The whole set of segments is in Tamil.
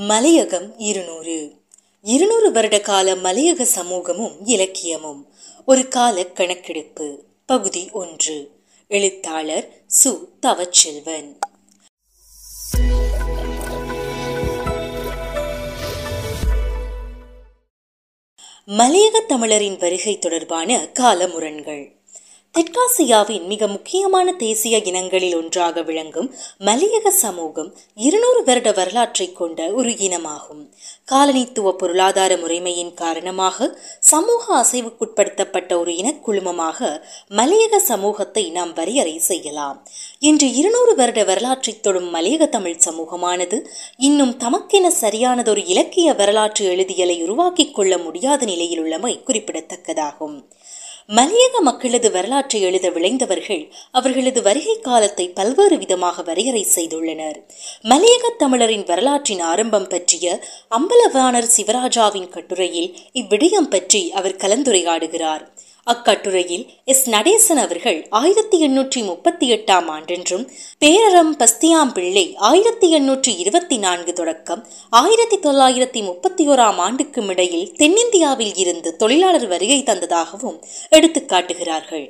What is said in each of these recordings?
மலையகம் இருநூறு. இருநூறு வருட கால மலையக சமூகமும் இலக்கியமும். ஒரு கால கணக்கெடுப்பு. பகுதி ஒன்று. எழுத்தாளர் சு. தவச்செல்வன். மலையக தமிழரின் வருகை தொடர்பான காலமுரண்கள். தெற்காசியாவின் மிக முக்கியமான தேசிய இனங்களில் ஒன்றாக விளங்கும் மலையக சமூகம் இருநூறு வருட வரலாற்றை கொண்ட ஒரு இனமாகும். காலனித்துவ பொருளாதார முறைமையின் காரணமாக சமூக அசைவுக்குட்படுத்தப்பட்ட ஒரு இனக்குழுமமாக மலையக சமூகத்தை நாம் வரையறை செய்யலாம். இன்று இருநூறு வருட வரலாற்றை தொடும் மலையக தமிழ் சமூகமானது இன்னும் தமக்கென சரியானதொரு இலக்கிய வரலாற்று எழுதியலை உருவாக்கிக் கொள்ள முடியாத நிலையில் உள்ளமை குறிப்பிடத்தக்கதாகும். மலையக மக்களது வரலாற்றை எழுத விளைந்தவர்கள் அவர்களது வருகை காலத்தை பல்வேறு விதமாக வரையறை செய்துள்ளனர். மலையக தமிழரின் வரலாற்றின் ஆரம்பம் பற்றிய அம்பலவாணர் சிவராஜாவின் கட்டுரையில் இவ்விடயம் பற்றி அவர் கலந்துரையாடுகிறார். அக்கட்டுரையில் எஸ். நடேசன் அவர்கள் ஆயிரத்தி எண்ணூற்றி முப்பத்தி எட்டாம் ஆண்டென்றும் பேரறம் பஸ்தியாம் பிள்ளை ஆயிரத்தி எண்ணூற்றி இருபத்தி நான்கு தொடக்கம் ஆயிரத்தி தொள்ளாயிரத்தி முப்பத்தி ஓராம் ஆண்டுக்கும் இடையில் தென்னிந்தியாவில் இருந்து தொழிலாளர் வருகை தந்ததாகவும் எடுத்துக்காட்டுகிறார்கள்.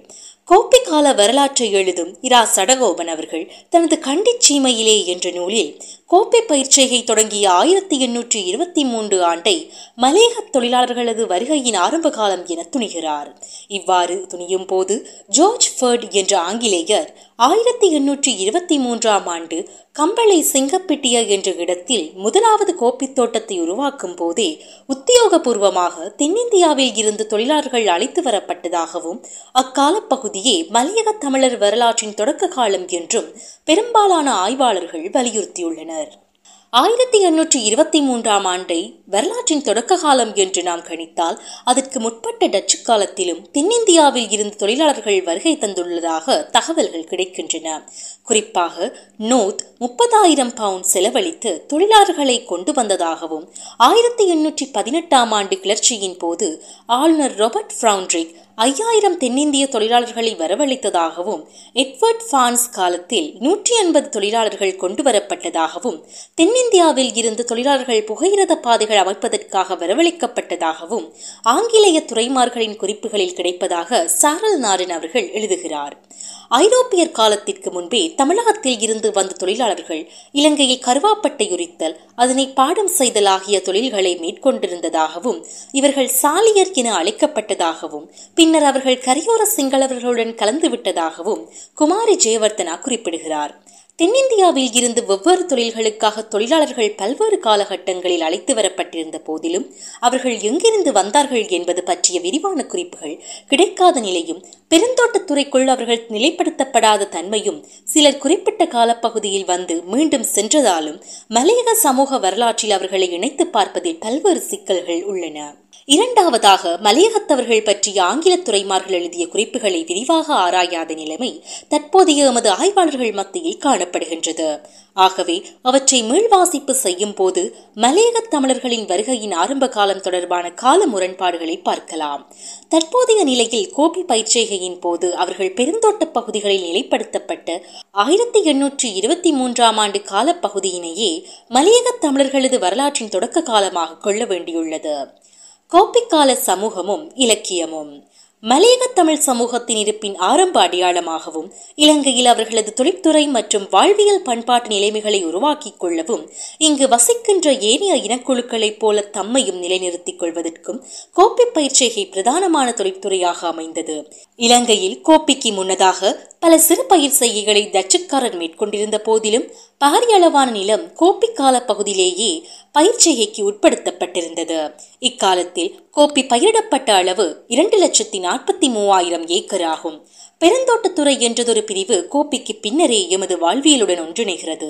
கோப்பை கால வரலாற்றை எழுதும் இரா சடகோபன் அவர்கள் தனது கண்டிச்சீமையிலே என்ற நூலில் கோப்பை பயிற்சியை தொடங்கிய ஆயிரத்தி எண்ணூற்றி இருபத்தி மூன்று ஆண்டை மலேக தொழிலாளர்களது வருகையின் ஆரம்ப காலம் என துணிகிறார். இவ்வாறு துணியும் போது ஜோர்ஜ் ஃபர்ட் என்ற ஆங்கிலேயர் ஆயிரத்தி எண்ணூற்றி இருபத்தி மூன்றாம் ஆண்டு கம்பளை செங்கப்பிட்டிய என்ற இடத்தில் முதலாவது கோப்பித் தோட்டத்தை உருவாக்கும் போதே உத்தியோகபூர்வமாக தென்னிந்தியாவில் இருந்து தொழிலாளர்கள் அழைத்து வரப்பட்டதாகவும் அக்கால பகுதியே மலையக தமிழர் வரலாற்றின் தொடக்க காலம் என்றும் பெரும்பாலான ஆய்வாளர்கள் வலியுறுத்தியுள்ளனர். ஆயிரத்தி எண்ணூற்றி இருபத்தி மூன்றாம் ஆண்டை வரலாற்றின் தொடக்க காலம் என்று நாம் கணித்தால் அதற்கு முற்பட்ட டச்சு காலத்திலும் தென்னிந்தியாவில் இருந்து தொழிலாளர்கள் வருகை தந்துள்ளதாக தகவல்கள் கிடைக்கின்றன. குறிப்பாக நோத் முப்பதாயிரம் பவுண்ட் செலவழித்து தொழிலாளர்களை கொண்டு வந்ததாகவும் ஆயிரத்தி எண்ணூற்றி பதினெட்டாம் ஆண்டு கிளர்ச்சியின் போது ஆளுநர் ராபர்ட் ஃப்ரவுண்ட்ரிக் ஐயாயிரம் தென்னிந்திய தொழிலாளர்களை வரவழைத்ததாகவும் எட்வர்ட் ஃபான்ஸ் காலத்தில் நூற்றி எண்பது தொழிலாளர்கள் கொண்டு வரப்பட்டதாகவும் தென்னிந்தியாவில் இருந்து தொழிலாளர்கள் புகையிரத பாதைகள் அமைப்பதற்காக வரவழைக்கப்பட்டதாகவும் ஆங்கிலேய துறைமார்களின் குறிப்புகளில் கிடைப்பதாக சாரல் நாடன் அவர்கள் எழுதுகிறார். ஐரோப்பியர் காலத்திற்கு முன்பே தமிழகத்தில் இருந்து வந்த தொழிலாளர்கள் இலங்கையில் கருவாப்பட்டை உரித்தல் அதனை பாடம் செய்தல் ஆகிய தொழில்களை மேற்கொண்டிருந்ததாகவும் இவர்கள் சாலியர் என அழைக்கப்பட்டதாகவும் பின்னர் அவர்கள் கரையோர சிங்களவர்களுடன் கலந்து விட்டதாகவும் குமாரி ஜெயவர்தனா குறிப்பிடுகிறார். தென்னிந்தியாவில் இருந்து வெவ்வேறு தொழில்களுக்காக தொழிலாளர்கள் பல்வேறு காலகட்டங்களில் அழைத்து வரப்பட்டிருந்த போதிலும் அவர்கள் எங்கிருந்து வந்தார்கள் என்பது பற்றிய விரிவான குறிப்புகள் கிடைக்காத நிலையும் பெருந்தோட்டத்துறைக்குள் அவர்கள் நிலைப்படுத்தப்படாத தன்மையும் சிலர் குறிப்பிட்ட காலப்பகுதியில் வந்து மீண்டும் சென்றதாலும் மலையக சமூக வரலாற்றில் அவர்களை இணைத்து பார்ப்பதில் பல்வேறு சிக்கல்கள் உள்ளன. இரண்டாவதாக மலையகத்தவர்கள் பற்றிய ஆங்கில துறைமார்கள் எழுதிய குறிப்புகளை விரிவாக ஆராயாத நிலைமை தற்போதைய எமது ஆய்வாளர்கள் மத்தியில் காணப்படுகின்றது. ஆகவே அவற்றை மீள்வாசிப்பு செய்யும் போது மலையக தமிழர்களின் வருகையின் ஆரம்ப காலம் தொடர்பான கால முரண்பாடுகளை பார்க்கலாம். தற்போதைய நிலையில் கோபி பயிற்சிகையின் போது அவர்கள் பெருந்தோட்ட பகுதிகளில் நிலைப்படுத்தப்பட்ட ஆயிரத்தி எண்ணூற்றி இருபத்தி மூன்றாம் ஆண்டு காலப்பகுதியினையே மலையக தமிழர்களது வரலாற்றின் தொடக்க காலமாக கொள்ள வேண்டியுள்ளது. கோப்பிக்கால சமூகமும் இலக்கியமும். மலையக தமிழ் சமூகத்தின் இருப்பின் ஆரம்ப அடையாளமாகவும் இலங்கையில் அவர்களது தொழிற்துறை மற்றும் வாழ்வியல் பண்பாட்டு நிலைமைகளை உருவாக்கிக் கொள்ளவும் இங்கு வசிக்கின்ற ஏனைய இனக்குழுக்களைப் போல தம்மையும் நிலைநிறுத்திக் கொள்வதற்கும் கோப்பி பயிற்சிகை பிரதானமான தொழிற்துறையாக அமைந்தது. இலங்கையில் கோப்பிக்கு முன்னதாக பல சிறு பயிர் செய்கைகளை டச்சுக்காரர் மேற்கொண்டிருந்த போதிலும் பாரியளவான நிலம் கோப்பிக்கால பகுதியிலேயே பயிர் செய்கைக்கு உட்படுத்தப்பட்டிருந்தது. இக்காலத்தில் கோப்பி பயிரிடப்பட்ட அளவு இரண்டு லட்சத்தி நாற்பத்தி மூவாயிரம் ஏக்கர் ஆகும். பெருந்தோட்டத்துறை என்றதொரு பிரிவு கோப்பிக்கு பின்னரே எமது வாழ்வியலுடன் ஒன்றிணைகிறது.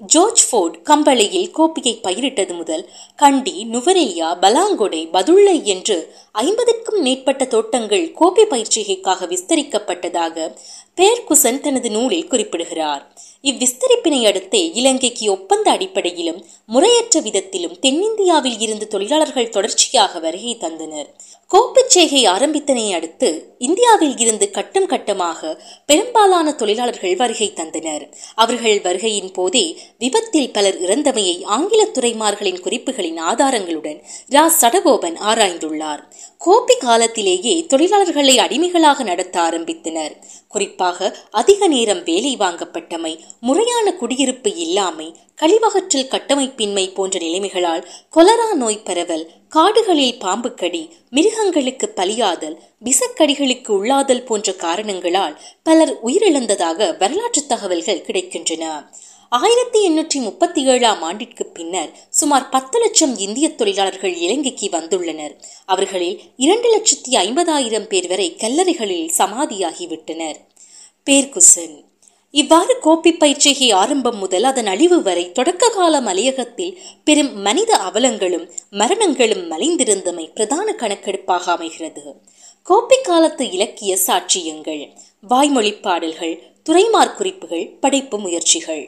ஜோர்ஜ் ஃபோர்ட் கம்பளையில் கோப்பியை பயிரிட்டது முதல் கண்டி நுவரெலியா பலாங்கொடை பதுள்ளை என்று ஐம்பதுக்கும் மேற்பட்ட தோட்டங்கள் கோப்பி பயிற்சிகைக்காக விஸ்தரிக்கப்பட்டதாக பேர்குசன் தனது நூலில் குறிப்பிடுகிறார். இவ்விஸ்தரிப்பினை அடுத்தே இலங்கைக்கு ஒப்பந்த அடிப்படையிலும் முறையற்ற விதத்திலும் தென்னிந்தியாவில் இருந்து தொழிலாளர்கள் தொடர்ச்சியாக வருகை தந்தனர். கோப்புச்சேகை ஆரம்பித்தனை அடுத்து இந்தியாவில் இருந்து கட்டம் கட்டமாக பெரும்பாலான தொழிலாளர்கள் வருகை தந்தனர். அவர்கள் வருகையின் போதே விபத்தில் பலர் இறந்தமையை ஆங்கில துறைமார்களின் குறிப்புகளின் ஆதாரங்களுடன் ரா. சடகோபன் ஆராய்ந்துள்ளார். கோப்பி காலத்திலேயே தொழிலாளர்களை அடிமைகளாக நடத்த ஆரம்பித்தனர். குறிப்பாக அதிக நேரம் வேலை வாங்கப்பட்டமை முறையான குடியிருப்பு இல்லாமை கழிவகற்றல் கட்டமைப்பின்மை போன்ற நிலைமைகளால் கொலரா நோய் பரவல் காடுகளில் பாம்புக்கடி மிருகங்களுக்கு பலியாதல் விசக்கடிகள் நோய்களுக்கு உள்ளாதல் போன்ற காரணங்களால் பலர் உயிரிழந்ததாக வரலாற்று தகவல்கள் கிடைக்கின்றன. ஆயிரத்தி எண்ணூற்றி முப்பத்தி ஏழாம் ஆண்டிற்கு பின்னர் சுமார் பத்து லட்சம் இந்திய தொழிலாளர்கள் இலங்கைக்கு வந்துள்ளனர். அவர்களில் இரண்டு லட்சத்தி ஐம்பதாயிரம் பேர் வரை கல்லறைகளில் சமாதியாகிவிட்டனர். பேர்குசன் இவ்வாறு கோப்பி பயிற்சிகை ஆரம்பம் முதல் அதன் அழிவு வரை தொடக்க கால மலையகத்தில் பெரும் மனித அவலங்களும் மரணங்களும் மலைந்திருந்தமை பிரதான கணக்கெடுப்பாக அமைகிறது. கோப்பை காலத்து இலக்கிய சாட்சியங்கள் வாய்மொழி பாடல்கள் துறைமார் குறிப்புகள் படைப்பு முயற்சிகள்.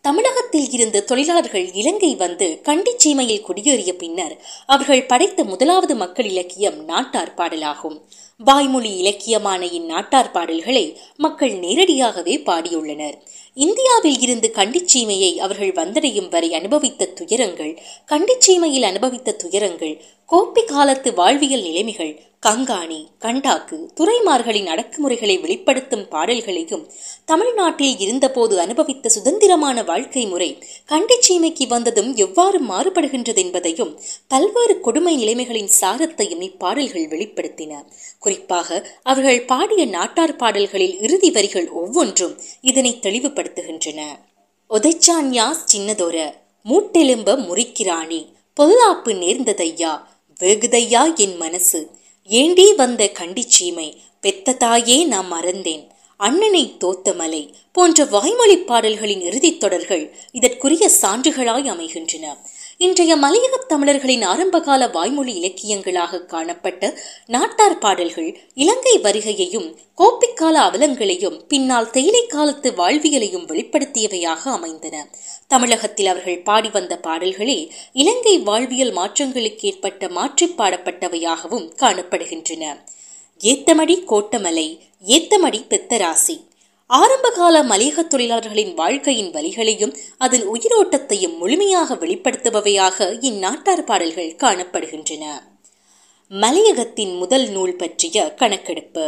தமிழகத்தில் இருந்து தொழிலாளர்கள் இலங்கை வந்து கண்டிச்சீமையில் குடியேறிய பின்னர் அவர்கள் படைத்த முதலாவது மக்கள் இலக்கியம் நாட்டார் பாடலாகும். வாய்மொழி இலக்கியமான இந்நாட்டார் பாடல்களை மக்கள் நேரடியாகவே பாடியுள்ளனர். இந்தியாவில் இருந்து கண்டிச்சீமையை அவர்கள் வந்தடையும் வரை அனுபவித்த துயரங்கள் கண்டிச்சீமையில் அனுபவித்த துயரங்கள் கோப்பி காலத்து வாழ்வியல் நிலைமைகள் கங்காணி கண்டாக்கு துறைமார்களின் அடக்குமுறைகளை வெளிப்படுத்தும் பாடல்களையும் தமிழ்நாட்டில் இருந்தபோது அனுபவித்த சுதந்திரமான வாழ்க்கை முறை கண்டிச்சீமைக்கு வந்ததும் எவ்வாறு மாறுபடுகின்றது என்பதையும் பல்வேறு கொடுமை நிலைமைகளின் சாரத்தையும் இப்பாடல்கள் வெளிப்படுத்தின. குறிப்பாக அவர்கள் பாடிய நாட்டார் பாடல்களில் இறுதி வரிகள் ஒவ்வொன்றும் இதனை தெளிவுபடுத்துகின்றன. ஒதைச்சான்யாஸ் சின்னதொர மூட்டெலும்ப முறிக்கிறானே பொல்லாப்பு நேர்ந்ததையா வெகுதையா என் மனசு? ஏண்டி வந்த கண்டிச்சீமை பெத்த தாயே நான் மறந்தேன். அண்ணனை தோத்தமலை போன்ற வாய்மொழி பாடல்களின் இறுதித் தொடர்கள் இதற்குரிய சான்றுகளாய் அமைகின்றன. இன்றைய மலையக தமிழர்களின் ஆரம்பகால வாய்மொழி இலக்கியங்களாக காணப்பட்ட நாட்டார் பாடல்கள் இலங்கை வருகையையும் கோப்பிக்கால அவலங்களையும் பின்னால் தேயிலை காலத்து வாழ்வியலையும் வெளிப்படுத்தியவையாக அமைந்தன. தமிழகத்தில் அவர்கள் பாடி வந்த பாடல்களே இலங்கை வாழ்வியல் மாற்றங்களுக்கு ஏற்பட்ட மாற்றி பாடப்பட்டவையாகவும் காணப்படுகின்றன. ஏத்தமடி கோட்டமலை ஏத்தமடி பெத்தராசி. ஆரம்பகால மலையக தொழிலாளர்களின் வாழ்க்கையின் வழிகளையும் அதன் உயிரோட்டத்தையும் முழுமையாக வெளிப்படுத்துபவையாக இந்நாட்டார் பாடல்கள் காணப்படுகின்றன. மலையகத்தின் முதல் நூல் பற்றிய கணக்கெடுப்பு.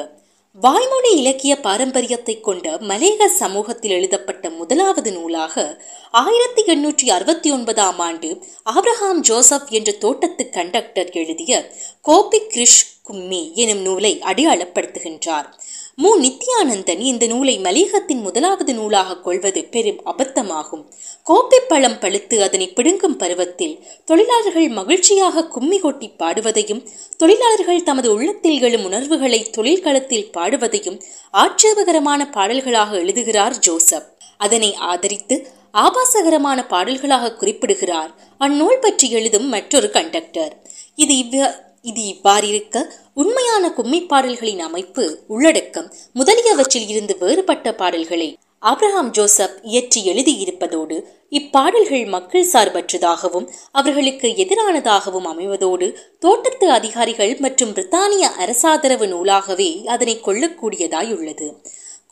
வாய்மொழி இலக்கிய பாரம்பரியத்தை கொண்ட மலையக சமூகத்தில் எழுதப்பட்ட முதலாவது நூலாக ஆயிரத்தி எண்ணூற்றி அறுபத்தி ஒன்பதாம் ஆண்டு ஆப்ரஹாம் ஜோசப் என்ற தோட்டத்து கண்டக்டர் எழுதிய கோபி கிரிஷ் கும்மி எனும் நூலை அடையாளப்படுத்துகின்றார். மு. நித்யானந்தன் இந்த நூலை மலிகத்தின் முதலாவது நூலாக கொள்வது பெரும் அபத்தமாகும். கோப்பை பழம் பழுத்து அதனை பிடுங்கும் பருவத்தில் தொழிலாளர்கள் மகிழ்ச்சியாக கும்மி கொட்டி பாடுவதையும் தொழிலாளர்கள் தமது உள்ளத்தில் எழும் உணர்வுகளை தொழில்களத்தில் பாடுவதையும் ஆட்சேபகரமான பாடல்களாக எழுதுகிறார் ஜோசப். அதனை ஆதரித்து ஆபாசகரமான பாடல்களாக குறிப்பிடுகிறார். அந்நூல் பற்றி எழுதும் மற்றொரு கண்டக்டர். இது இவ்வ இது இவ்வாறிருக்க உண்மையான கும்மி பாடல்களின் அமைப்பு உள்ளடக்கம் முதலியவற்றில் இருந்து வேறுபட்ட பாடல்களை ஆப்ரஹாம் ஜோசப் இயற்றி எழுதியிருப்பதோடு இப்பாடல்கள் மக்கள் சார்பற்றதாகவும் அவர்களுக்கு எதிரானதாகவும் அமைவதோடு தோட்டத்து அதிகாரிகள் மற்றும் பிரித்தானிய அரசாதரவு நூலாகவே அதனை கொள்ளக்கூடியதாயுள்ளது.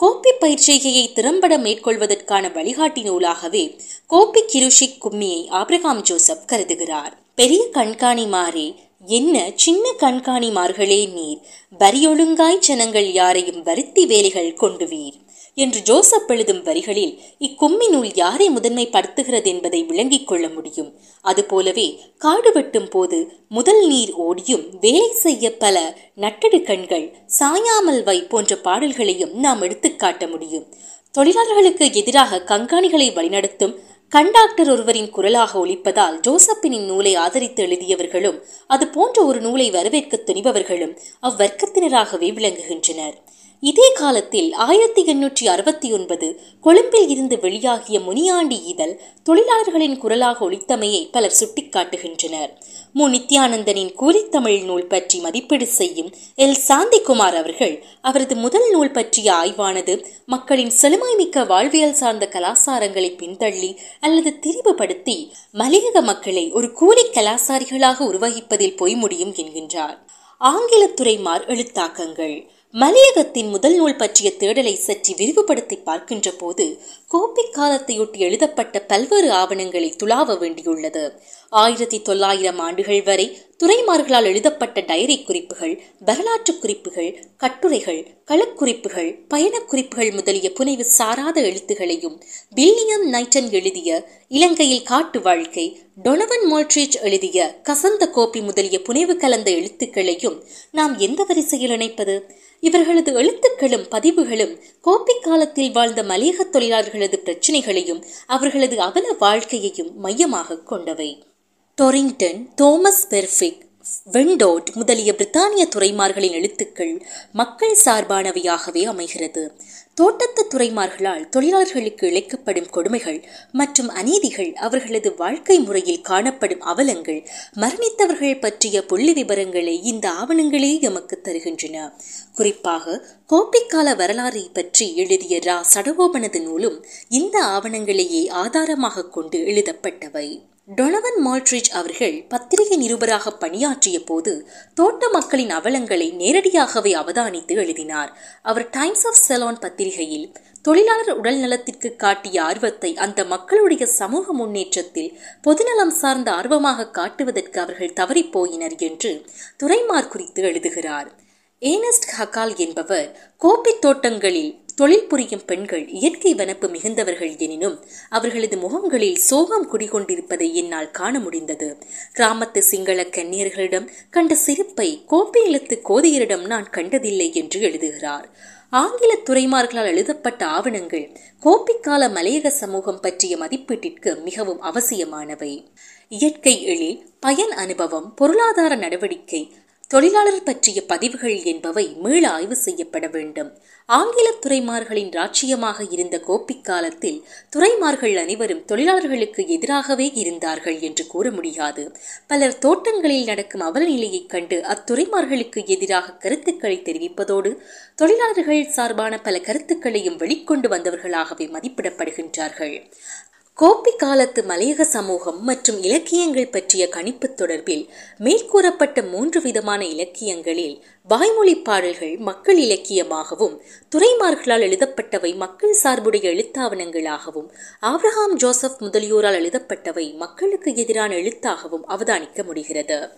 கோப்பி பயிற்சிகையை திறம்பட மேற்கொள்வதற்கான வழிகாட்டி நூலாகவே கோப்பி கிருஷிக் கும்மியை ஆப்ரஹாம் ஜோசப் கருதுகிறார். பெரிய கண்காணிமாரே என்ன சின்ன கண்காணிமார்களே நீர் வரியொழுங்காய் ஜனங்கள் யாரையும் வருத்தி வேலைகள் கொண்டுவீர்? என்று ஜோசப் எழுதும் வரிகளில் இக்கும்மி நூல் யாரை முதன்மைப்படுத்துகிறது என்பதை விளங்கிக் கொள்ள முடியும். அதுபோலவே காடு வெட்டும் போது முதல் நீர் ஓடியும் வேலை செய்ய பல நட்டடு கண்கள் சாயாமல் வை போன்ற பாடல்களையும் நாம் எடுத்துக்காட்ட முடியும். தொழிலாளர்களுக்கு எதிராக கண்காணிகளை வழிநடத்தும் கண்டாக்டர் ஒருவரின் குரலாக ஒலிப்பதால் ஜோசப்பினின் நூலை ஆதரித்து எழுதியவர்களும் அது போன்ற ஒரு நூலை வரவேற்க துணிபவர்களும் அவ்வர்க்கத்தினராகவே விளங்குகின்றனர். இதே காலத்தில் ஆயிரத்தி எண்ணூற்றி அறுபத்தி ஒன்பது கொழும்பில் இருந்து வெளியாகிய முனியாண்டி இதழ் தொழிலாளர்களின் குரலாக ஒழித்தமையை பலர் சுட்டிக்காட்டுகின்றனர். மு. நித்யானந்தனின் கூலித்தமிழ் நூல் பற்றி மதிப்பீடு செய்யும் எல். சாந்திகுமார் அவர்கள் அவரது முதல் நூல் பற்றிய ஆய்வானது மக்களின் செழுமைமிக்க வாழ்வியல் சார்ந்த கலாசாரங்களை பின்தள்ளி அல்லது திரிவுபடுத்தி மலையக மக்களை ஒரு கூலி கலாசாரிகளாக உருவகிப்பதில் போய் முடியும் என்கின்றார். ஆங்கில துறைமார் எழுத்தாக்கங்கள். மலையகத்தின் முதல் நூல் பற்றிய தேடலை சற்று விரிவுபடுத்தி பார்க்கின்ற போது கோப்பை காலத்தையொட்டி எழுதப்பட்ட பல்வேறு ஆவணங்களை துளாவ வேண்டியுள்ளது. ஆயிரத்தி தொள்ளாயிரம் ஆண்டுகள் வரை துறைமார்களால் எழுதப்பட்ட டைரி குறிப்புகள் வரலாற்று குறிப்புகள் கட்டுரைகள் களக்குறிப்புகள் பயணக் குறிப்புகள் முதலிய புனைவு சாராத எழுத்துகளையும் வில்லியம் நைட்டன் எழுதிய இலங்கையில் காட்டு வாழ்க்கை டொனவன் மோல்ட்ரிச் எழுதிய கசந்த கோப்பி முதலிய புனைவு கலந்த எழுத்துக்களையும் நாம் எந்த வரிசையில் இணைப்பது? இவர்களது எழுத்துக்களும் பதிவுகளும் கோப்பை காலத்தில் வாழ்ந்த மலையக தொழிலாளர்களது பிரச்சினைகளையும் அவர்களது அவல வாழ்க்கையையும் மையமாக கொண்டவை. டொரிங்டன் தோமஸ் பெர்ஃபிக் வெண்டோட் முதலிய பிரித்தானிய துறைமார்களின் எழுத்துக்கள் மக்கள் சார்பானவையாகவே அமைகிறது. தோட்டத்து துறைமார்களால் தொழிலாளர்களுக்கு இழைக்கப்படும் கொடுமைகள் மற்றும் அநீதிகள் அவர்களது வாழ்க்கை முறையில் காணப்படும் அவலங்கள் மரணித்தவர்கள் பற்றிய புள்ளி விவரங்களை இந்த ஆவணங்களே எமக்கு தருகின்றன. குறிப்பாக கோப்பிக்கால வரலாறை பற்றி எழுதிய ரா. சடகோபனது நூலும் இந்த ஆவணங்களையே ஆதாரமாக கொண்டு எழுதப்பட்டவை. டொனவன் மால்ட்ரிச் அவர்கள் பத்திரிகை நிருபராக பணியாற்றிய போது தோட்ட மக்களின் அவலங்களை நேரடியாகவே அவதானித்து எழுதினார். அவர் டைம்ஸ் ஆஃப் செலான் பத்திரிகையில் தொழிலாளர் உடல் நலத்திற்கு காட்டிய ஆர்வத்தை அந்த மக்களுடைய சமூக முன்னேற்றத்தில் பொதுநலம் சார்ந்த ஆர்வமாக காட்டுவதற்கு அவர்கள் தவறிப்போயினர் என்று துறைமார் குறித்து எழுதுகிறார். ஏனஸ்ட் ஹக்கால் என்பவர் கோப்பை தோட்டங்களில் தொழில் புரியும் பெண்கள் இயற்கை வனப்பு மிகுந்தவர்கள் எனினும் அவர்களது முகங்களில் சோகம் குடிகொண்டிருப்பதை என்னால் காண முடிந்தது. கிராமத்து சிங்கள கன்னியர்களிடம் கண்ட சிரிப்பை கோப்பை கோதையரிடம் நான் கண்டதில்லை என்று எழுதுகிறார். ஆங்கில துறைமார்களால் எழுதப்பட்ட ஆவணங்கள் கோப்பிக்கால மலையக சமூகம் பற்றிய மதிப்பீட்டிற்கு மிகவும் அவசியமானவை. இயற்கை எழில் பயன் அனுபவம் பொருளாதார நடவடிக்கை தொழிலாளர் பற்றிய பதிவுகள் என்பவை மீள ஆய்வு செய்யப்பட வேண்டும். ஆங்கில துறைமார்களின் ராட்சியமாக இருந்த கோப்பிக் காலத்தில் துறைமார்கள் அனைவரும் தொழிலாளர்களுக்கு எதிராகவே இருந்தார்கள் என்று கூற முடியாது. பலர் தோட்டங்களில் நடக்கும் அவலநிலையைக் கண்டு அத்துறைமார்களுக்கு எதிராக கருத்துக்களை தெரிவிப்பதோடு தொழிலாளர்கள் சார்பான பல கருத்துக்களையும் வெளிக்கொண்டு வந்தவர்களாகவே மதிப்பிடப்படுகின்றார்கள். கோப்பி காலத்து மலையக சமூகம் மற்றும் இலக்கியங்கள் பற்றிய கணிப்பு தொடர்பில் மேற்கூறப்பட்ட மூன்று விதமான இலக்கியங்களில் வாய்மொழி பாடல்கள் மக்கள் இலக்கியமாகவும் துறைமார்களால் எழுதப்பட்டவை மக்கள் சார்புடைய எழுத்தாவணங்களாகவும் ஆப்ரஹாம் ஜோசப் முதலியோரால் எழுதப்பட்டவை மக்களுக்கு எதிரான எழுத்தாகவும் அவதானிக்க முடிகிறது.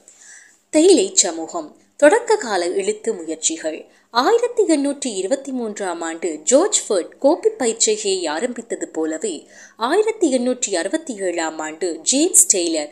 தேயிலை சமூகம் தொடக்க கால எழுத்து முயற்சிகள் ஆயிரத்தி எண்ணூற்றி இருபத்தி மூன்றாம் ஆண்டு ஜோர்ஜ் ஃபர்ட் கோப்பி பயிற்சிகையை ஆரம்பித்தது போலவே ஆயிரத்தி எண்ணூற்றி அறுபத்தி ஏழாம் ஆண்டு ஜேம்ஸ் டெய்லர்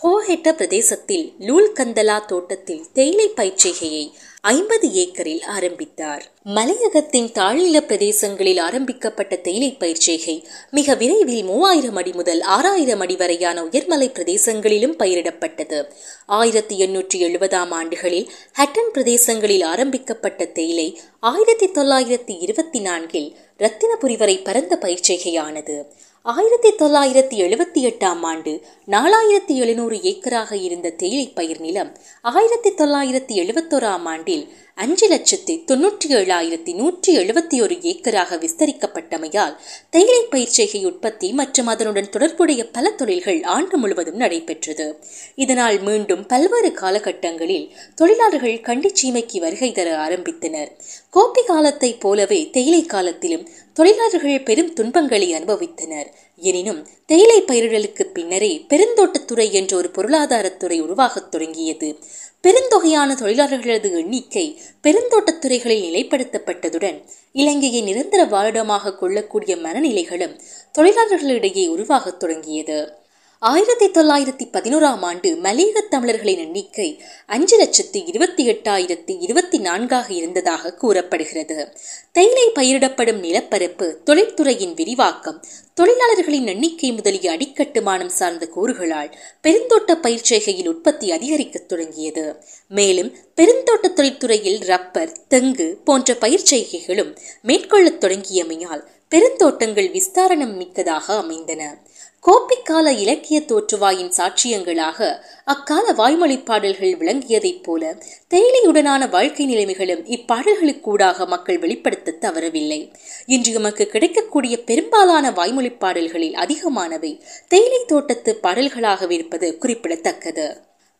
ஹோஹெட்ட பிரதேசத்தில் லூல் கந்தலா தோட்டத்தில் தேயிலை பயிற்சிகையை ஐம்பது ஏக்கரில் ஆரம்பித்தார். மலையகத்தின் தாழ்நில பிரதேசங்களில் ஆரம்பிக்கப்பட்ட தேயிலை பயிற்சிகை மிக விரைவில் மூவாயிரம் அடி முதல் ஆறாயிரம் அடி வரையான உயர்மலை பிரதேசங்களிலும் பயிரிடப்பட்டது. ஆயிரத்தி எண்ணூற்றி எழுபதாம் ஆண்டுகளில் ஹட்டன் பிரதேசங்களில் ஆரம்பிக்கப்பட்ட தேயிலை ஆயிரத்தி தொள்ளாயிரத்தி இருபத்தி நான்கில் ரத்தினபுரி வரை பரந்த பயிற்சிகையானது ஆயிரத்தி தொள்ளாயிரத்தி எழுபத்தி எட்டாம் ஆண்டு நாலாயிரத்தி எழுநூறு ஏக்கராக இருந்த தேயிலை பயிர் நிலம் ஆயிரத்தி தொள்ளாயிரத்தி எழுபத்தோராம் ஆண்டில் அஞ்சு லட்சத்தி தொன்னூற்றி ஏழாயிரத்தி நூற்றி எழுபத்தி ஒரு ஏக்கராக விஸ்தரிக்கப்பட்டமையால் தேயிலை பயிர் செய்கை உற்பத்தி மற்றும் அதனுடன் தொடர்புடைய பல தொழில்கள் ஆண்டு முழுவதும் நடைபெற்றது. இதனால் மீண்டும் பல்வேறு காலகட்டங்களில் தொழிலாளர்கள் கண்டிச்சீமைக்கு வருகை தர ஆரம்பித்தனர். கோப்பி காலத்தை போலவே தேயிலை காலத்திலும் தொழிலாளர்கள் பெரும் துன்பங்களை அனுபவித்தனர். எனினும் தேயிலை பயிரிடலுக்கு பின்னரே பெருந்தோட்டத்துறை என்ற ஒரு பொருளாதாரத்துறை உருவாகத் தொடங்கியது. பெருந்தொகையான தொழிலாளர்களது எண்ணிக்கை பெருந்தோட்டத்துறைகளில் நிலைப்படுத்தப்பட்டதுடன் இலங்கையை நிரந்தர வாழிடமாக கொள்ளக்கூடிய மனநிலைகளும் தொழிலாளர்களிடையே உருவாகத் தொடங்கியது. ஆயிரத்தி தொள்ளாயிரத்தி பதினோராம் ஆண்டு மலையக தமிழர்களின் எண்ணிக்கை அஞ்சு லட்சத்தி இருபத்தி எட்டாயிரத்தி இருபத்தி நான்காக இருந்ததாக கூறப்படுகிறது. தேயிலை பயிரிடப்படும் நிலப்பரப்பு தொழில்துறையின் விரிவாக்கம் தொழிலாளர்களின் எண்ணிக்கை முதலிய அடிக்கட்டுமானம் சார்ந்த கூறுகளால் பெருந்தோட்ட பயிர்ச்செய்கையில் உற்பத்தி அதிகரிக்கத் தொடங்கியது. மேலும் பெருந்தோட்ட தொழில்துறையில் ரப்பர் தெங்கு போன்ற பயிர்ச்செய்கைகளும் மேற்கொள்ளத் தொடங்கியமையால் பெருந்தோட்டங்கள் விஸ்தாரணம் மிக்கதாக அமைந்தன. கோப்பிக்கால இலக்கிய தோற்றுவாயின் சாட்சியங்களாக அக்கால வாய்மொழி பாடல்கள் விளங்கியதைப் போல தேயிலையுடனான வாழ்க்கை நிலைமைகளும் இப்பாடல்களுக்கூடாக மக்கள் வெளிப்படுத்த தவறவில்லை. இன்று எமக்கு கிடைக்கக்கூடிய பெரும்பாலான வாய்மொழி பாடல்களில் அதிகமானவை தேயிலை தோட்டத்து பாடல்களாக இருப்பது குறிப்பிடத்தக்கது.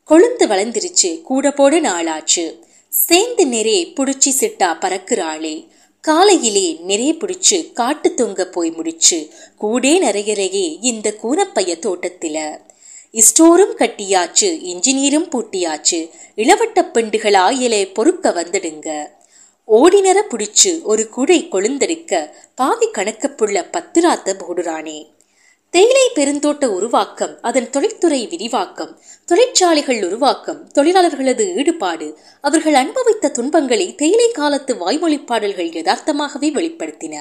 கொழுந்து வளர்ந்திருச்சு கூட போட நாளாச்சு. சேர்ந்து நெரே புடிச்சி சிட்டா பறக்குறாளே. காலையிலே நிறைய பிடிச்சு காட்டு தொங்க போய் முடிச்சு கூடே நிறையறையே இந்த கூனப்பைய தோட்டத்தில. இஸ்டோரும் கட்டியாச்சு இன்ஜினியரும் பூட்டியாச்சு இளவட்ட பெண்டுகளா இலை பொறுக்க வந்துடுங்க. ஓடினர புடிச்சு ஒரு குடை கொழுந்தெடுக்க பாவி கணக்கப்புள்ள பத்திராத்த போடுறானே. தேயிலை பெருந்தோட்ட உருவாக்கம் அதன் தொழில்துறை விரிவாக்கம் தொழிற்சாலைகள் உருவாக்கம் தொழிலாளர்களது ஈடுபாடு அவர்கள் அனுபவித்த துன்பங்களை தேயிலை காலத்து வாய்மொழி பாடல்கள் யதார்த்தமாகவே வெளிப்படுத்தின.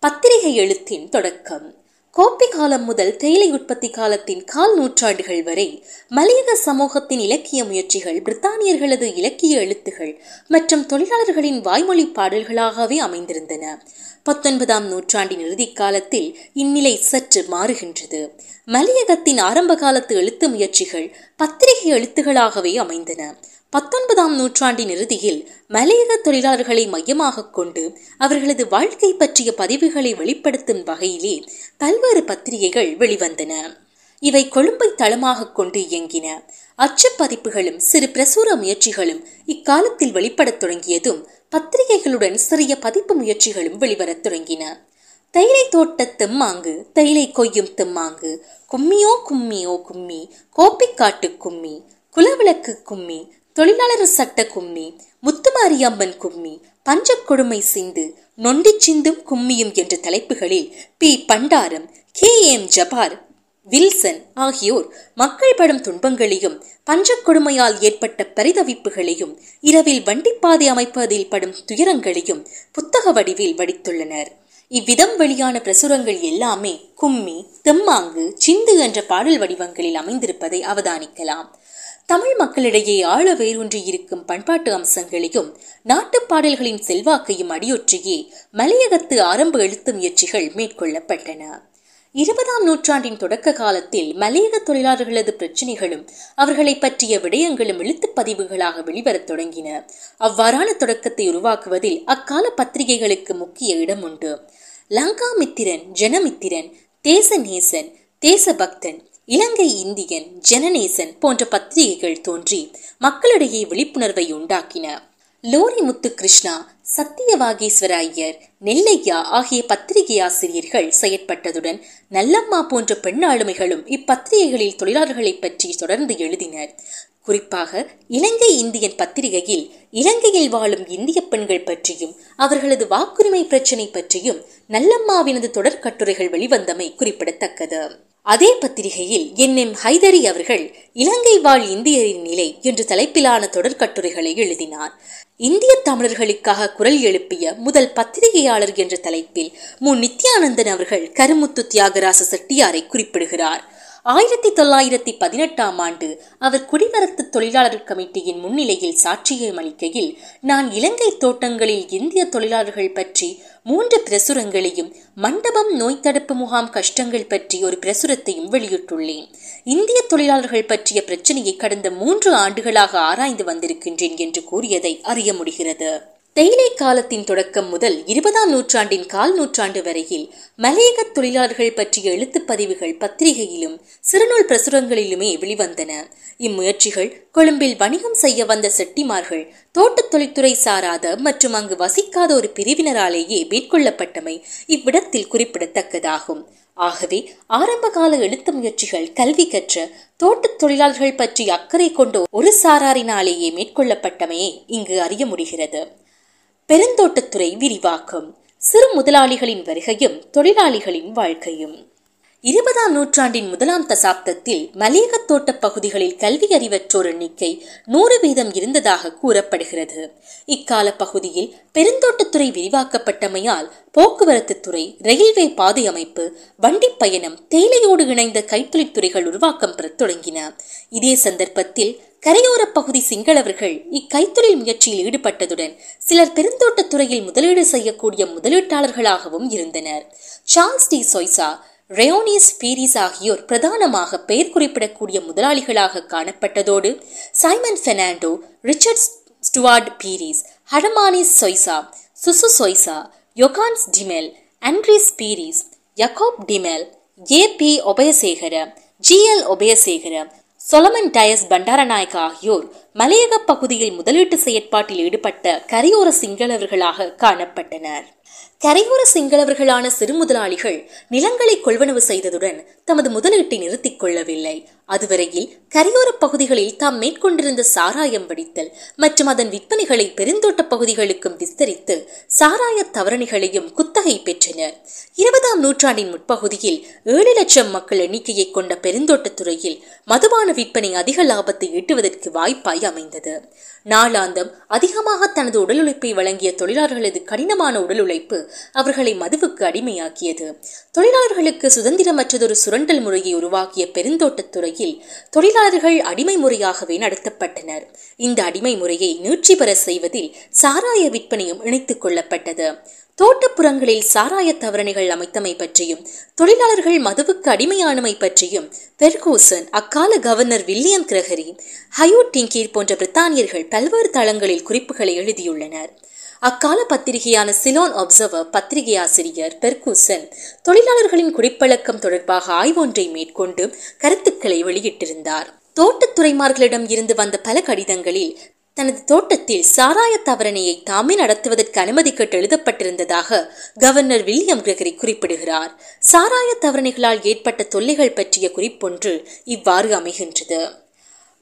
பத்திரிகை எழுத்தின் தொடக்கம். கோப்பி காலம் முதல் தேயிலை உற்பத்தி காலத்தின் கால் நூற்றாண்டுகள் வரை மலையக சமூகத்தின் இலக்கிய முயற்சிகள் பிரித்தானியர்களது இலக்கிய எழுத்துகள் மற்றும் தொழிலாளர்களின் வாய்மொழி பாடல்களாகவே அமைந்திருந்தன. பத்தொன்பதாம் நூற்றாண்டின் இறுதி காலத்தில் இந்நிலை சற்று மாறுகின்றது. மலையகத்தின் ஆரம்ப காலத்து எழுத்து முயற்சிகள் பத்திரிகை எழுத்துகளாகவே அமைந்தன. பத்தொன்பதாம் நூற்றாண்டின் இறுதியில் மலையக தொழிலாளர்களை மையமாக கொண்டு அவர்களது வாழ்க்கை பற்றிய பதிவுகளை வெளிப்படுத்தும் வகையிலே பல்வேறு பத்திரிகைகள் வெளிவந்தன. இவை கொழும்பை தளமாக கொண்டு இயங்கின. அச்சு பதிப்புகளும் சிறு பிரசுர முயற்சிகளும் இக்காலத்தில் வெளிப்படத் தொடங்கியதும் பத்திரிகைகளுடன் சிறிய பதிப்பு முயற்சிகளும் வெளிவரத் தொடங்கின. தைலை தோட்ட தெம்மாங்கு தைலை கொய்யும் தெம்மாங்கு கும்மியோ கும்மியோ கும்மி கோப்பிக்காட்டு கும்மி குலவிளக்கு கும்மி தொழிலாளர் சட்ட கும்மி முத்துமாரியம்மன் கும்மி பஞ்ச கொடுமை சிந்து நொண்டி சிந்தும் கும்மியும் என்ற தலைப்புகளில் பி. பண்டாரம் கே. எம். ஜபார் வில்சன் ஆகியோர் மக்கள் படும் துன்பங்களையும் பஞ்சக்கொடுமையால் ஏற்பட்ட பரிதவிப்புகளையும் இரவில் வண்டிப்பாதை அமைப்பதில் படும் துயரங்களையும் புத்தக வடிவில் வடித்துள்ளனர். இவ்விதம் வெளியான பிரசுரங்கள் எல்லாமே கும்மி தெம்மாங்கு சிந்து என்ற பாடல் வடிவங்களில் அமைந்திருப்பதை அவதானிக்கலாம். தமிழ் மக்களிடையே ஆழ வேரூன்றி இருக்கும் பண்பாட்டு அம்சங்களையும் நாட்டுப் பாடல்களின் செல்வாக்கையும் அடியொற்றியே மலையகத்து ஆரம்ப எழுத்து முயற்சிகள் மேற்கொள்ளப்பட்டன. இருபதாம் நூற்றாண்டின் தொடக்க காலத்தில் மலையக தொழிலாளர்களது பிரச்சினைகளும் அவர்களை பற்றிய விடயங்களும் எழுத்துப் பதிவுகளாக வெளிவரத் தொடங்கின. அவ்வாறான தொடக்கத்தை உருவாக்குவதில் அக்கால பத்திரிகைகளுக்கு முக்கிய இடம் உண்டு. லங்கா மித்திரன் ஜனமித்திரன் தேசநேசன் தேசபக்தன் இலங்கை இந்தியன் ஜனநேசன் போன்ற பத்திரிகைகள் தோன்றி மக்களிடையே விழிப்புணர்வை உண்டாக்கின. லோரி முத்து கிருஷ்ணா சத்தியவாகீஸ்வர ஐயர் நெல்லையா ஆகிய பத்திரிகை ஆசிரியர்கள் செயற்பட்டதுடன் நல்லம்மா போன்ற பெண் ஆளுமைகளும் இப்பத்திரிகைகளில் தொழிலாளர்களை பற்றி தொடர்ந்து எழுதினர். குறிப்பாக இலங்கை இந்தியன் பத்திரிகையில் இலங்கையில் வாழும் இந்திய பெண்கள் பற்றியும் அவர்களது வாக்குரிமை பிரச்சினை பற்றியும் நல்லம்மாவினது தொடர் கட்டுரைகள் வெளிவந்தமை குறிப்பிடத்தக்கது. அதே பத்திரிகையில் என் எம் ஹைதரி அவர்கள் இலங்கை வாழ் இந்தியரின் நிலை என்று தலைப்பிலான தொடர் கட்டுரைகளை எழுதினார். இந்திய தமிழர்களுக்காக குரல் எழுப்பிய முதல் பத்திரிகையாளர் என்ற தலைப்பில் மு. நித்யானந்தன் அவர்கள் கருமுத்து தியாகராச செட்டியாரை குறிப்பிடுகிறார். ஆயிரத்தி தொள்ளாயிரத்தி பதினெட்டாம் ஆண்டு அவர் குடிமரத்து தொழிலாளர் கமிட்டியின் முன்னிலையில் சாட்சியம் அளிக்கையில் நான் இலங்கை தோட்டங்களில் இந்திய தொழிலாளர்கள் பற்றி மூன்று பிரசுரங்களையும் மண்டபம் நோய் தடுப்பு முகாம் கஷ்டங்கள் பற்றி ஒரு பிரசுரத்தையும் வெளியிட்டுள்ளேன். இந்திய தொழிலாளர்கள் பற்றிய பிரச்சனையை கடந்த மூன்று ஆண்டுகளாக ஆராய்ந்து வந்திருக்கின்றேன் என்று கூறியதை அறிய முடிகிறது. தேயிலை காலத்தின் தொடக்கம் முதல் இருபதாம் நூற்றாண்டின் கால் நூற்றாண்டு வரையில் மலையக தொழிலாளர்கள் பற்றிய எழுத்துப் பதிவுகள் பத்திரிகையிலும் சிறுநூல் பிரசுரங்களிலுமே வெளிவந்தன. இம்முயற்சிகள் கொழும்பில் வணிகம் செய்ய வந்த செட்டிமார்கள் தோட்டத் தொழில்துறை சாராத மற்றும் அங்கு வசிக்காத ஒரு பிரிவினராலேயே மேற்கொள்ளப்பட்டமை இவ்விடத்தில் குறிப்பிடத்தக்கதாகும். ஆகவே ஆரம்பகால எழுத்து முயற்சிகள் கல்வி கற்ற தோட்டத் தொழிலாளர்கள் பற்றி அக்கறை கொண்ட ஒரு சாராரினாலேயே மேற்கொள்ளப்பட்டமையே இங்கு அறிய முடிகிறது. பெருந்தோட்டத்துறை விரிவாக்கம். சிறு முதலாளிகளின் வருகையும் தொழிலாளிகளின் வாழ்க்கையும். இருபதாம் நூற்றாண்டின் முதலாம் தசாப்தத்தில் மலையகத் தோட்ட பகுதிகளில் கல்வி அறிவற்றோர் எண்ணிக்கை நூறு வீதம் இருந்ததாக கூறப்படுகிறது. இக்கால பகுதியில் பெருந்தோட்டத்துறை விரிவாக்கப்பட்டமையால் போக்குவரத்து துறை ரயில்வே பாதை அமைப்பு வண்டி பயணம் தேயிலையோடு இணைந்த கைத்தொழில்துறைகள் உருவாக்கம் பெறத் தொடங்கின. இதே சந்தர்ப்பத்தில் கரையோர பகுதி சிங்களவர்கள் இக்கைத்தொழில் முயற்சியில் ஈடுபட்டதுடன் சிலர் பெருந்தோட்டத் துறையில் முதலீடு செய்யக்கூடிய முதலீட்டாளர்களாகவும் இருந்தனர். சார்ல்ஸ் டி சொய்சா ரெயோனிஸ் பீரிஸ் ஆகியோர் பிரதானமாக பெயர் குறிப்பிடக்கூடிய முதலாளிகளாக காணப்பட்டதோடு Simon Fernando Richard Stuart Peiris Hadamanis Soysa Susew Soysa Johannes de Mel Andris Peiris Jacob de Mel A B Obeyesekere G L Obeyesekere Solomon Dias Bandaranaike ஆகியோர் மலையக பகுதியில் முதலீட்டு செயற்பாட்டில் ஈடுபட்ட கரையோர சிங்களவர்களாக காணப்பட்டனர். கரையோர சிங்களவர்களான சிறு முதலாளிகள் நிலங்களை கொள்வனவு செய்ததுடன் தமது முதலீட்டை நிறுத்திக் கொள்ளவில்லை. அதுவரையில் கரையோர பகுதிகளில் தாம் மேற்கொண்டிருந்த சாராயம் வடித்தல் மற்றும் அதன் விற்பனைகளை பெருந்தோட்ட பகுதிகளுக்கும் விஸ்தரித்து சாராய தவறணிகளையும் குத்த குத்தகை பெற்றனர். இருபதாம் நூற்றாண்டின் முற்பகுதியில் ஏழு லட்சம் மக்கள் எண்ணிக்கையை கொண்ட பெருந்தோட்டத் துறையில் மதுபான விற்பனை அதிக லாபத்தை ஈட்டுவதற்கு வாய்ப்பாய் அமைந்தது. நாளாந்தம் அதிகமாக தனது உடல் உழைப்பை வழங்கிய தொழிலாளர்களது கடினமான உடல் உழைப்பு அவர்களை மதுவுக்கு அடிமையாக்கியது. தொழிலாளர்களுக்கு சுதந்திரமற்றதொரு சுரண்டல் முறையை உருவாக்கிய பெருந்தோட்டத் துறையில் தொழிலாளர்கள் அடிமை முறையாகவே நடத்தப்பட்டனர். இந்த அடிமை முறையை நீட்சி பெற செய்வதில் சாராய விற்பனையும் இணைத்துக் கொள்ளப்பட்டது. தோட்டப்புறங்களில் சாராய தவறணிகள் அமைத்தமை பற்றியும் தொழிலாளர்கள் மதுவுக்கு அடிமையானமை பற்றியும் பெர்கூசன் அக்கால கவர்னர் வில்லியம் கிரகரி ஹயோ டிங்கீர் போன்ற பிரித்தானியர்கள் பல்வேறு தளங்களில் குறிப்புகளை எழுதியுள்ளனர். அக்கால பத்திரிகையான சிலோன் அப்சர்வர் பத்திரிகை ஆசிரியர் பெர்கூசன் தொழிலாளர்களின் குடிப்பழக்கம் தொடர்பாக ஆய்வொன்றை மேற்கொண்டு கருத்துக்களை வெளியிட்டிருந்தார். தோட்டத்துறைமார்களிடம் இருந்து வந்த பல கடிதங்களில் தனது தோட்டத்தில் சாராய தவறணையை தாமே நடத்துவதற்கு அனுமதி கேட்டு எழுதப்பட்டிருந்ததாக கவர்னர் வில்லியம் கிரகரி குறிப்பிடுகிறார். சாராய தவறணைகளால் ஏற்பட்ட தொல்லைகள் பற்றிய குறிப்பொன்று இவ்வாறு அமைகின்றது.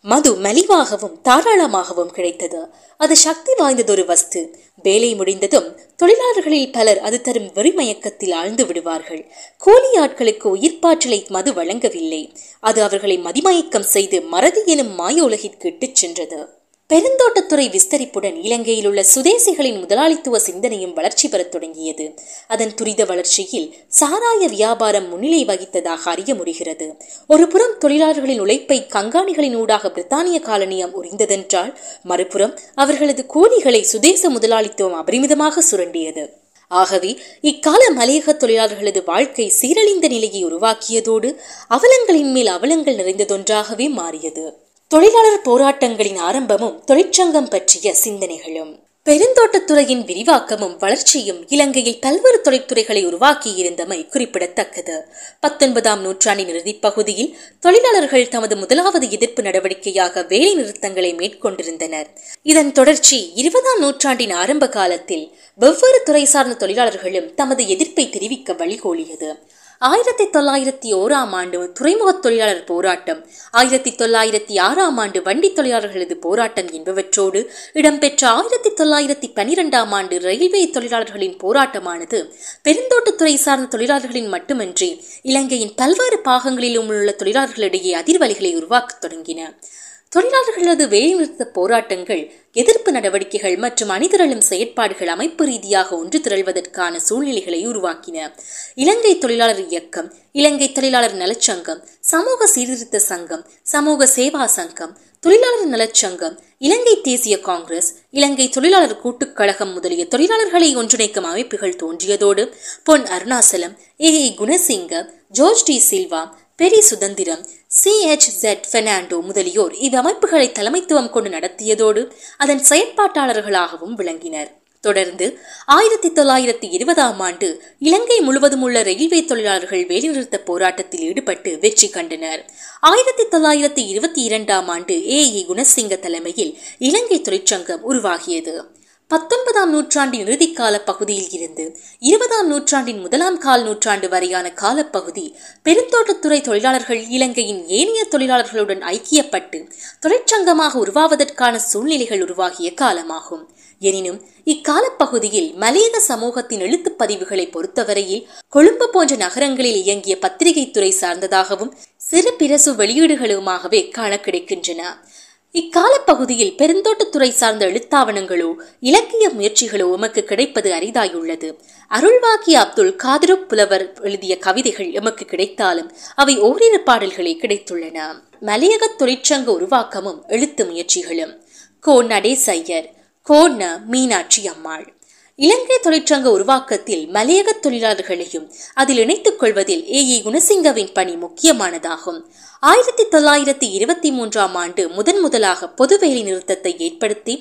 மது மலிவாகவும் தாராளமாகவும் கிடைத்தது. அது சக்தி வாய்ந்ததொரு வஸ்து. வேலை முடிந்ததும் தொழிலாளர்களில் பலர் அது தரும் வெறிமயக்கத்தில் ஆழ்ந்து விடுவார்கள். கூலி ஆட்களுக்கு உயிர்ப்பாற்றலை மது வழங்கவில்லை. அது அவர்களை மதிமயக்கம் செய்து மறதி எனும் மாய உலகிற்கு இட்டுச் சென்றது. பெருந்தோட்டத்துறை விஸ்தரிப்புடன் இலங்கையில் உள்ள சுதேசிகளின் முதலாளித்துவ சிந்தனையும் வளர்ச்சி பெறத் தொடங்கியது. அதன் துரித வளர்ச்சியில் சாராய வியாபாரம் முன்னிலை வகித்ததாக அறிய முடிகிறது. ஒருபுறம் தொழிலாளர்களின் உழைப்பை கங்காணிகளின் ஊடாக பிரித்தானிய காலனியம் உறிந்ததென்றால் மறுபுறம் அவர்களது கூலிகளை சுதேச முதலாளித்துவம் அபரிமிதமாக சுரண்டியது. ஆகவே இக்கால மலையக தொழிலாளர்களது வாழ்க்கை சீரழிந்த நிலையை உருவாக்கியதோடு அவலங்களின் மேல் அவலங்கள் நிறைந்ததொன்றாகவே மாறியது. தொழிலாளர் போராட்டங்களின் ஆரம்பமும் தொழிற்சங்கம் பற்றிய சிந்தனைகளும். பெருந்தோட்டத்துறையின் விரிவாக்கமும் வளர்ச்சியும் இலங்கையில் பல்வேறு தொழிற்துறைகளை உருவாக்கியிருந்தமை குறிப்பிடத்தக்கது. பத்தொன்பதாம் நூற்றாண்டின் இறுதிப் பகுதியில் தொழிலாளர்கள் தமது முதலாவது எதிர்ப்பு நடவடிக்கையாக வேலை நிறுத்தங்களை மேற்கொண்டிருந்தனர். இதன் தொடர்ச்சி இருபதாம் நூற்றாண்டின் ஆரம்ப காலத்தில் வெவ்வேறு துறை சார்ந்த தொழிலாளர்களும் தமது எதிர்ப்பை தெரிவிக்க வழிகோலியது. ஆயிரத்தி தொள்ளாயிரத்தி ஓராம் ஆண்டு துறைமுக தொழிலாளர் போராட்டம். ஆயிரத்தி தொள்ளாயிரத்தி ஆறாம் ஆண்டு வண்டி தொழிலாளர்களது போராட்டம் என்பவற்றோடு இடம்பெற்ற ஆயிரத்தி தொள்ளாயிரத்தி பனிரெண்டாம் ஆண்டு ரயில்வே தொழிலாளர்களின் போராட்டமானது பெருந்தோட்டத்துறை சார்ந்த தொழிலாளர்களின் மட்டுமன்றி இலங்கையின் பல்வேறு பாகங்களிலும் உள்ள தொழிலாளர்களிடையே அதிர்வலைகளை உருவாக்கத் தொடங்கின. தொழிலாளர்களது வேலைநிறுத்த போராட்டங்கள் எதிர்ப்பு நடவடிக்கைகள் மற்றும் அணிதிரளும் செயற்பாடுகள் அமைப்பு ரீதியாக ஒன்று திரள்வதற்கான சூழ்நிலைகளை உருவாக்கின. இலங்கை தொழிலாளர் இயக்கம் இலங்கை தொழிலாளர் நலச்சங்கம் சமூக சீர்திருத்த சங்கம் சமூக சேவா சங்கம் தொழிலாளர் நலச்சங்கம் இலங்கை தேசிய காங்கிரஸ் இலங்கை தொழிலாளர் கூட்டுக் கழகம் முதலிய தொழிலாளர்களை ஒன்றிணைக்கும் அமைப்புகள் தோன்றியதோடு பொன் அருணாசலம் ஏ குணசிங்க ஜோர்ஜ் டி சில்வா பெரி சுதந்திரம் சி எச் ஜெட் பெர்னாண்டோ முதலியோர் இவ்வமைப்புகளை தலைமைத்துவம் கொண்டு நடத்தியதோடு அதன் செயற்பாட்டாளர்களாகவும் விளங்கினர். தொடர்ந்து ஆயிரத்தி தொள்ளாயிரத்தி இருபதாம் ஆண்டு இலங்கை முழுவதும் உள்ள ரயில்வே தொழிலாளர்கள் வேலைநிறுத்த போராட்டத்தில் ஈடுபட்டு வெற்றி கண்டனர். ஆயிரத்தி தொள்ளாயிரத்தி இருபத்தி இரண்டாம் ஆண்டு ஏ இ குணசிங்க தலைமையில் இலங்கை தொழிற்சங்கம் உருவாகியது. பத்தொன்பதாம் நூற்றாண்டின் இறுதிக்கால பகுதியில் இருந்து இருபதாம் நூற்றாண்டின் முதலாம் கால் நூற்றாண்டு வரையான காலப்பகுதி பெருந்தோட்டத்துறை தொழிலாளர்கள் இலங்கையின் ஏனைய தொழிலாளர்களுடன் ஐக்கியப்பட்டு தொழிற்சங்கமாக உருவாவதற்கான சூழ்நிலைகள் உருவாகிய காலமாகும். எனினும் இக்காலப்பகுதியில் மலையக சமூகத்தின் எழுத்துப் பதிவுகளை பொறுத்தவரையில் கொழும்பு போன்ற நகரங்களில் இயங்கிய பத்திரிகை துறை சார்ந்ததாகவும் சிறு பிரசு வெளியீடுகளுமாகவே காண கிடைக்கின்றன. இக்காலப்பகுதியில் பெருந்தோட்டத்துறை சார்ந்த எழுத்தாவணங்களோ இலக்கிய முயற்சிகளோ எமக்கு கிடைப்பது அரிதாயுள்ளது. அருள்வாக்கி அப்துல் காதிருப் புலவர் எழுதிய கவிதைகள் எமக்கு கிடைத்தாலும் அவை ஓரிரு பாடல்களே கிடைத்துள்ளன. மலையக தொழிற்சங்க உருவாக்கமும் எழுத்து முயற்சிகளும். கோ நடேசையர் கோ ந மீனாட்சி அம்மாள். இலங்கை தொழிற்சங்க உருவாக்கத்தில் மலையக தொழிலாளர்களையும் அதில் இணைத்துக் கொள்வதில் ஏ இ குணசிங்கவின் பணி முக்கியமானதாகும். ஆயிரத்தி தொள்ளாயிரத்தி இருபத்தி மூன்றாம் ஆண்டு முதன் முதலாக பொது வேலை நிறுத்தத்தை ஏற்படுத்தி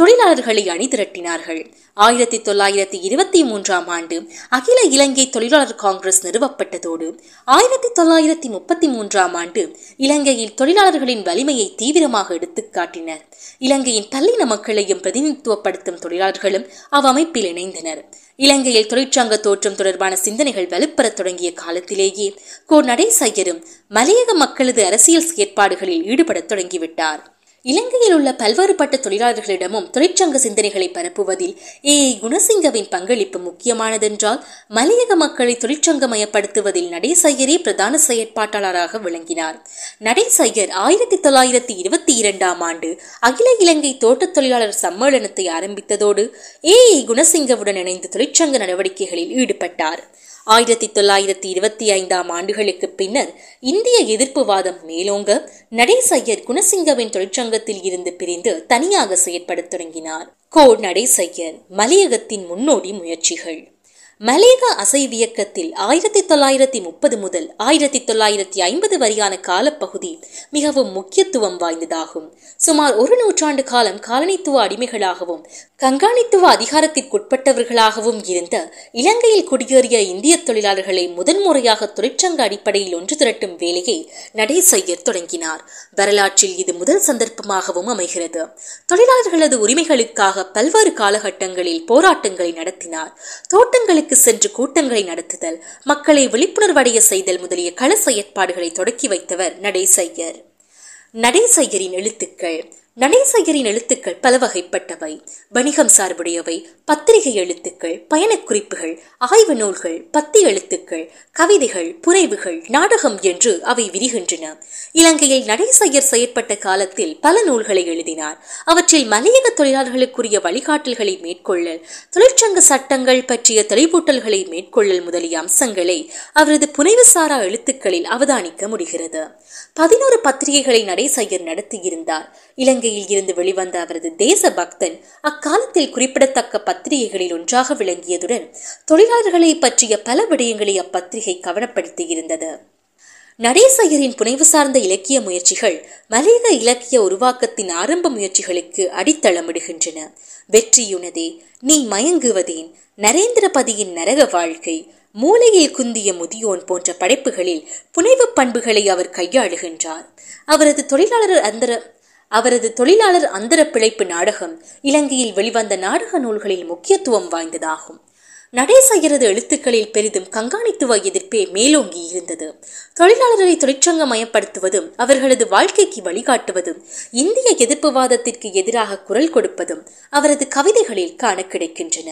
தொழிலாளர்களை அணிதிரட்டினார்கள். ஆயிரத்தி தொள்ளாயிரத்தி இருபத்தி மூன்றாம் ஆண்டு அகில இலங்கை தொழிலாளர் காங்கிரஸ் நிறுவப்பட்டதோடு ஆயிரத்தி தொள்ளாயிரத்தி முப்பத்தி மூன்றாம் ஆண்டு இலங்கையில் தொழிலாளர்களின் வலிமையை தீவிரமாக எடுத்துக்காட்டினர். இலங்கையின் பல்லின மக்களையும் பிரதிநிதித்துவப்படுத்தும் தொழிலாளர்களும் அவ்வமைப்பில் இணைந்தனர். இலங்கையில் தொழிற்சங்க தோற்றம் தொடர்பான சிந்தனைகள் வலுப்பெறத் தொடங்கிய காலத்திலேயே கோ நடேசையரும் மலையக மக்களது அரசியல் செயற்பாடுகளில் ஈடுபடத் தொடங்கிவிட்டார். இலங்கையில் உள்ள பல்வேறுபட்ட தொழிலாளர்களிடமும் தொழிற்சங்க சிந்தனைகளை பரப்புவதில் ஏ. குணசிங்கவின் பங்களிப்பு முக்கியமானதென்றால் மலையக மக்களை தொழிற்சங்கமயப்படுத்துவதில் நடேசையரே பிரதான செயற்பாட்டாளராக விளங்கினார். நடேசையர் ஆயிரத்தி தொள்ளாயிரத்தி இருபத்தி இரண்டாம் ஆண்டு அகில இலங்கை தோட்டத் தொழிலாளர் சம்மேளனத்தை ஆரம்பித்ததோடு ஏ. குணசிங்கவுடன் இணைந்து தொழிற்சங்க நடவடிக்கைகளில் ஈடுபட்டார். ஆயிரத்தி தொள்ளாயிரத்தி இருபத்தி ஐந்தாம் ஆண்டுகளுக்கு பின்னர் இந்திய எதிர்ப்பு வாதம் மேலோங்க நடேசையர் குணசிங்கவின் தொழிற்சங்க தொழிற்சங்கத்தில் இருந்து பிரிந்து தனியாக செயற்படத் தொடங்கினார். கோ நடேசையர் மலையகத்தின் முன்னோடி முயற்சிகள். மலேக அசைவியக்கத்தில் ஆயிரத்தி தொள்ளாயிரத்தி முப்பது முதல் ஆயிரத்தி தொள்ளாயிரத்தி ஐம்பது வரையான காலப்பகுதி மிகவும் முக்கியத்துவம் வாய்ந்ததாகும். சுமார் ஒரு நூற்றாண்டு காலம் காலனித்துவ அடிமைகளாகவும் கண்காணித்துவ அதிகாரத்திற்குட்பட்டவர்களாகவும் இருந்த இலங்கையில் குடியேறிய இந்திய தொழிலாளர்களை முதன்முறையாக தொழிற்சங்க அடிப்படையில் ஒன்று திரட்டும் வேலையை நடேசையர் தொடங்கினார். வரலாற்றில் இது முதல் சந்தர்ப்பமாகவும் அமைகிறது. தொழிலாளர்களது உரிமைகளுக்காக பல்வேறு காலகட்டங்களில் போராட்டங்களை நடத்தினார். தோட்டங்களுக்கு சென்று கூட்டங்களை நடத்துதல் மக்களை விழிப்புணர்வடைய செய்தல் முதலிய கள செயற்பாடுகளை தொடக்கி வைத்தவர் நடேசையர் நடேசையரின் எழுத்துக்கள் நடேசையரின் எழுத்துக்கள் பல வகைப்பட்டவை வணிகம் சார்புடையவை. பத்திரிகை எழுத்துக்கள் பயணக்குறிப்புகள் ஆய்வு நூல்கள் பத்தி எழுத்துக்கள் கவிதைகள் புரைவுகள் நாடகம் என்று அவை விரிகின்றன. இலங்கையில் நடேசையர் செயற்பட்ட காலத்தில் பல நூல்களை எழுதினார். அவற்றில் மலையக தொழிலாளர்களுக்குரிய வழிகாட்டல்களை மேற்கொள்ளல் தொழிற்சங்க சட்டங்கள் பற்றிய தெளிவூட்டல்களை மேற்கொள்ளல் முதலிய அம்சங்களை அவரது புனைவுசாரா எழுத்துக்களில் அவதானிக்க முடிகிறது. பதினோரு பத்திரிகைகளை நடேசையர் நடத்தியிருந்தார். இலங்கையில் இருந்து வெளிவந்த அவரது தேச பக்தன் அக்காலத்தில் குறிப்பிடத்தக்க பத்திரிகைகளில் ஒன்றாக விளங்கியதுடன் தொழிலாளர்களை பற்றிய பல விடயங்களை அப்பத்திரிகை கவனப்படுத்தியிருந்தது நடேசையரின் புனைவு சார்ந்த இலக்கிய முயற்சிகள் மலையக இலக்கிய உருவாக்கத்தின் ஆரம்ப முயற்சிகளுக்கு அடித்தளமிடுகின்றன. வெற்றியுனதே நீ மயங்குவதேன் நரேந்திரபதியின் நரக வாழ்க்கை மூலையில் குந்திய முதியோன் போன்ற படைப்புகளில் புனைவு பண்புகளை அவர் கையாளுகின்றார். அவரது தொழிலாளர் அந்தர அவரது தொழிலாளர் அந்தர பிழைப்பு நாடகம் இலங்கையில் வெளிவந்த நாடக நூல்களில் முக்கியத்துவம் வாய்ந்ததாகும். நடேசையரது எழுத்துக்களில் பெரிதும் கண்காணித்துவ எதிர்ப்பே மேலோங்கி இருந்தது. தொழிலாளர்களை தொழிற்சங்கமயப்படுத்துவதும் அவர்களது வாழ்க்கைக்கு வழிகாட்டுவதும் இந்திய எதிர்ப்புவாதத்திற்கு எதிராக குரல் கொடுப்பதும் அவரது கவிதைகளில் காண கிடைக்கின்றன.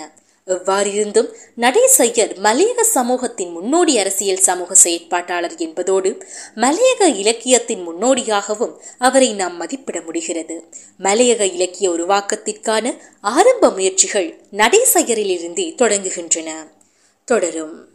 எவ்வாறிருந்தும் நடேசையர் மலையக சமூகத்தின் முன்னோடி அரசியல் சமூக செயற்பாட்டாளர் என்பதோடு மலையக இலக்கியத்தின் முன்னோடியாகவும் அவரை நாம் மதிப்பிட முடிகிறது. மலையக இலக்கிய உருவாக்கத்திற்கான ஆரம்ப முயற்சிகள் நடேசையரிலிருந்தே தொடங்குகின்றன. தொடரும்.